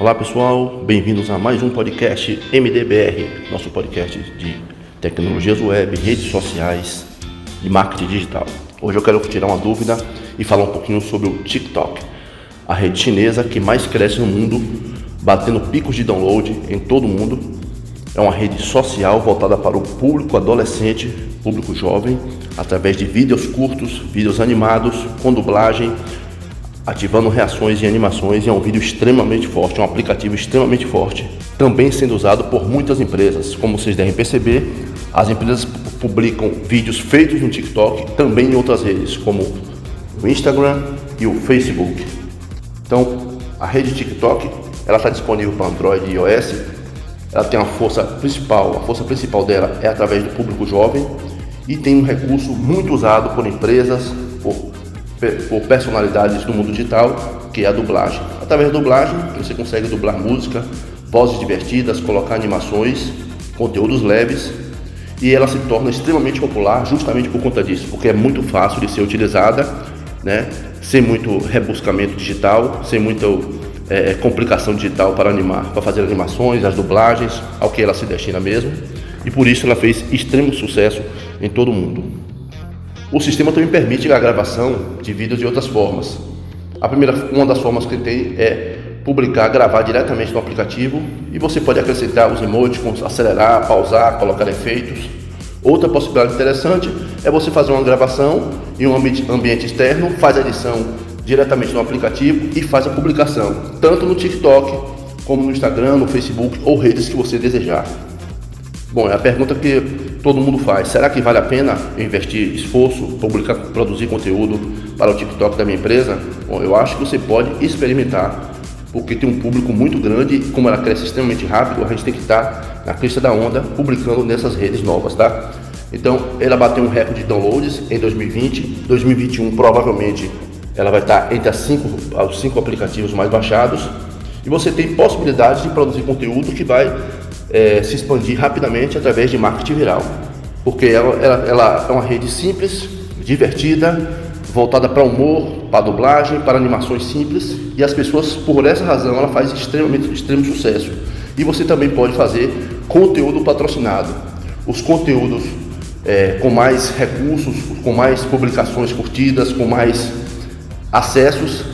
Olá pessoal, bem-vindos a mais um podcast MDBR, nosso podcast de tecnologias web, redes sociais e marketing digital. Hoje eu quero tirar uma dúvida e falar um pouquinho sobre o TikTok, a rede chinesa que mais cresce no mundo, batendo picos de download em todo o mundo. É uma rede social voltada para o público adolescente, público jovem, através de vídeos curtos, vídeos animados, com dublagem, ativando reações e animações e é um vídeo extremamente forte, um aplicativo extremamente forte, também sendo usado por muitas empresas. Como vocês devem perceber, as empresas publicam vídeos feitos no TikTok, também em outras redes, como o Instagram e o Facebook. Então, a rede TikTok, ela está disponível para Android e iOS. Ela tem uma força principal, a força principal dela é através do público jovem e tem um recurso muito usado por empresas, por por personalidades do mundo digital, que é a dublagem. Através da dublagem, você consegue dublar música, vozes divertidas, colocar animações, conteúdos leves, e ela se torna extremamente popular justamente por conta disso, porque é muito fácil de ser utilizada, né? sem muito rebuscamento digital, sem muita é, complicação digital para animar, para fazer animações, as dublagens, ao que ela se destina mesmo, e por isso ela fez extremo sucesso em todo o mundo. O sistema também permite a gravação de vídeos de outras formas. A primeira, uma das formas que tem é publicar, gravar diretamente no aplicativo e você pode acrescentar os emoticons, acelerar, pausar, colocar efeitos. Outra possibilidade interessante é você fazer uma gravação em um ambiente externo, faz a edição diretamente no aplicativo e faz a publicação, tanto no TikTok como no Instagram, no Facebook ou redes que você desejar. Bom, é a pergunta que todo mundo faz. Será que vale a pena investir esforço, publicar, produzir conteúdo para o TikTok da minha empresa? Bom, eu acho que você pode experimentar, porque tem um público muito grande e como ela cresce extremamente rápido, a gente tem que estar na crista da onda publicando nessas redes novas, tá? Então, ela bateu um recorde de downloads em 2020, 2021 provavelmente ela vai estar entre as cinco, os cinco aplicativos mais baixados e você tem possibilidade de produzir conteúdo que vai é, se expandir rapidamente através de marketing viral, porque ela, ela, ela é uma rede simples, divertida, voltada para humor, para dublagem, para animações simples e as pessoas, por essa razão, ela faz extremamente extremo sucesso. E você também pode fazer conteúdo patrocinado. Os conteúdos é, com mais recursos, com mais publicações curtidas, com mais acessos,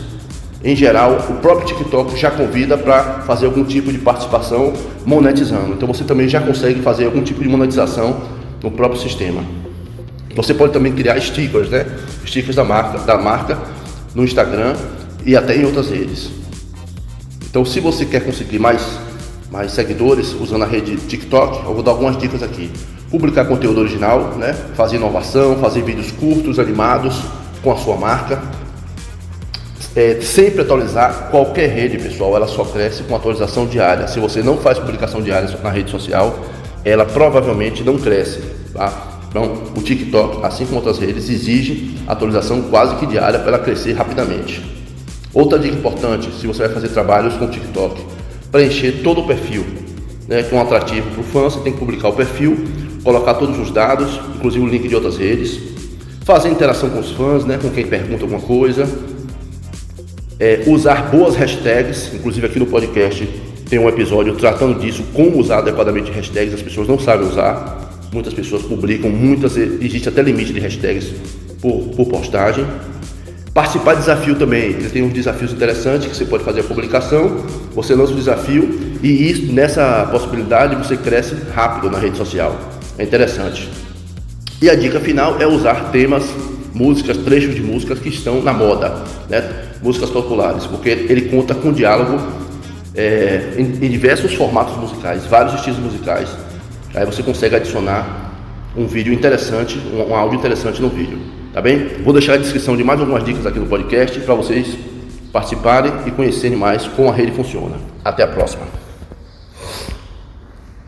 em geral, o próprio TikTok já convida para fazer algum tipo de participação monetizando. Então você também já consegue fazer algum tipo de monetização no próprio sistema. Você pode também criar stickers, né? Stickers da marca, da marca no Instagram e até em outras redes. Então, se você quer conseguir mais, mais seguidores usando a rede TikTok, eu vou dar algumas dicas aqui. Publicar conteúdo original, né? Fazer inovação, fazer vídeos curtos, animados com a sua marca é, sempre atualizar qualquer rede, pessoal. Ela só cresce com atualização diária. Se você não faz publicação diária na rede social, ela provavelmente não cresce. Tá? Então, o TikTok, assim como outras redes, exige atualização quase que diária para ela crescer rapidamente. Outra dica importante, se você vai fazer trabalhos com o TikTok, preencher todo o perfil, né, que é um atrativo para o fã, você tem que publicar o perfil, colocar todos os dados, inclusive o link de outras redes, fazer interação com os fãs, né, com quem pergunta alguma coisa, é, usar boas hashtags, inclusive aqui no podcast tem um episódio tratando disso, como usar adequadamente hashtags, as pessoas não sabem usar, muitas pessoas publicam, muitas, existe até limite de hashtags por, por postagem. Participar de desafio também, ele tem uns desafios interessantes que você pode fazer a publicação, você lança o desafio e isso, nessa possibilidade você cresce rápido na rede social. É interessante. E a dica final é usar temas músicas, trechos de músicas que estão na moda, né? músicas populares, porque ele conta com diálogo é, em, em, diversos formatos musicais, vários estilos musicais. Aí você consegue adicionar um vídeo interessante, um, um áudio interessante no vídeo, tá bem? Vou deixar a descrição de mais algumas dicas aqui no podcast para vocês participarem e conhecerem mais como a rede funciona. Até a próxima.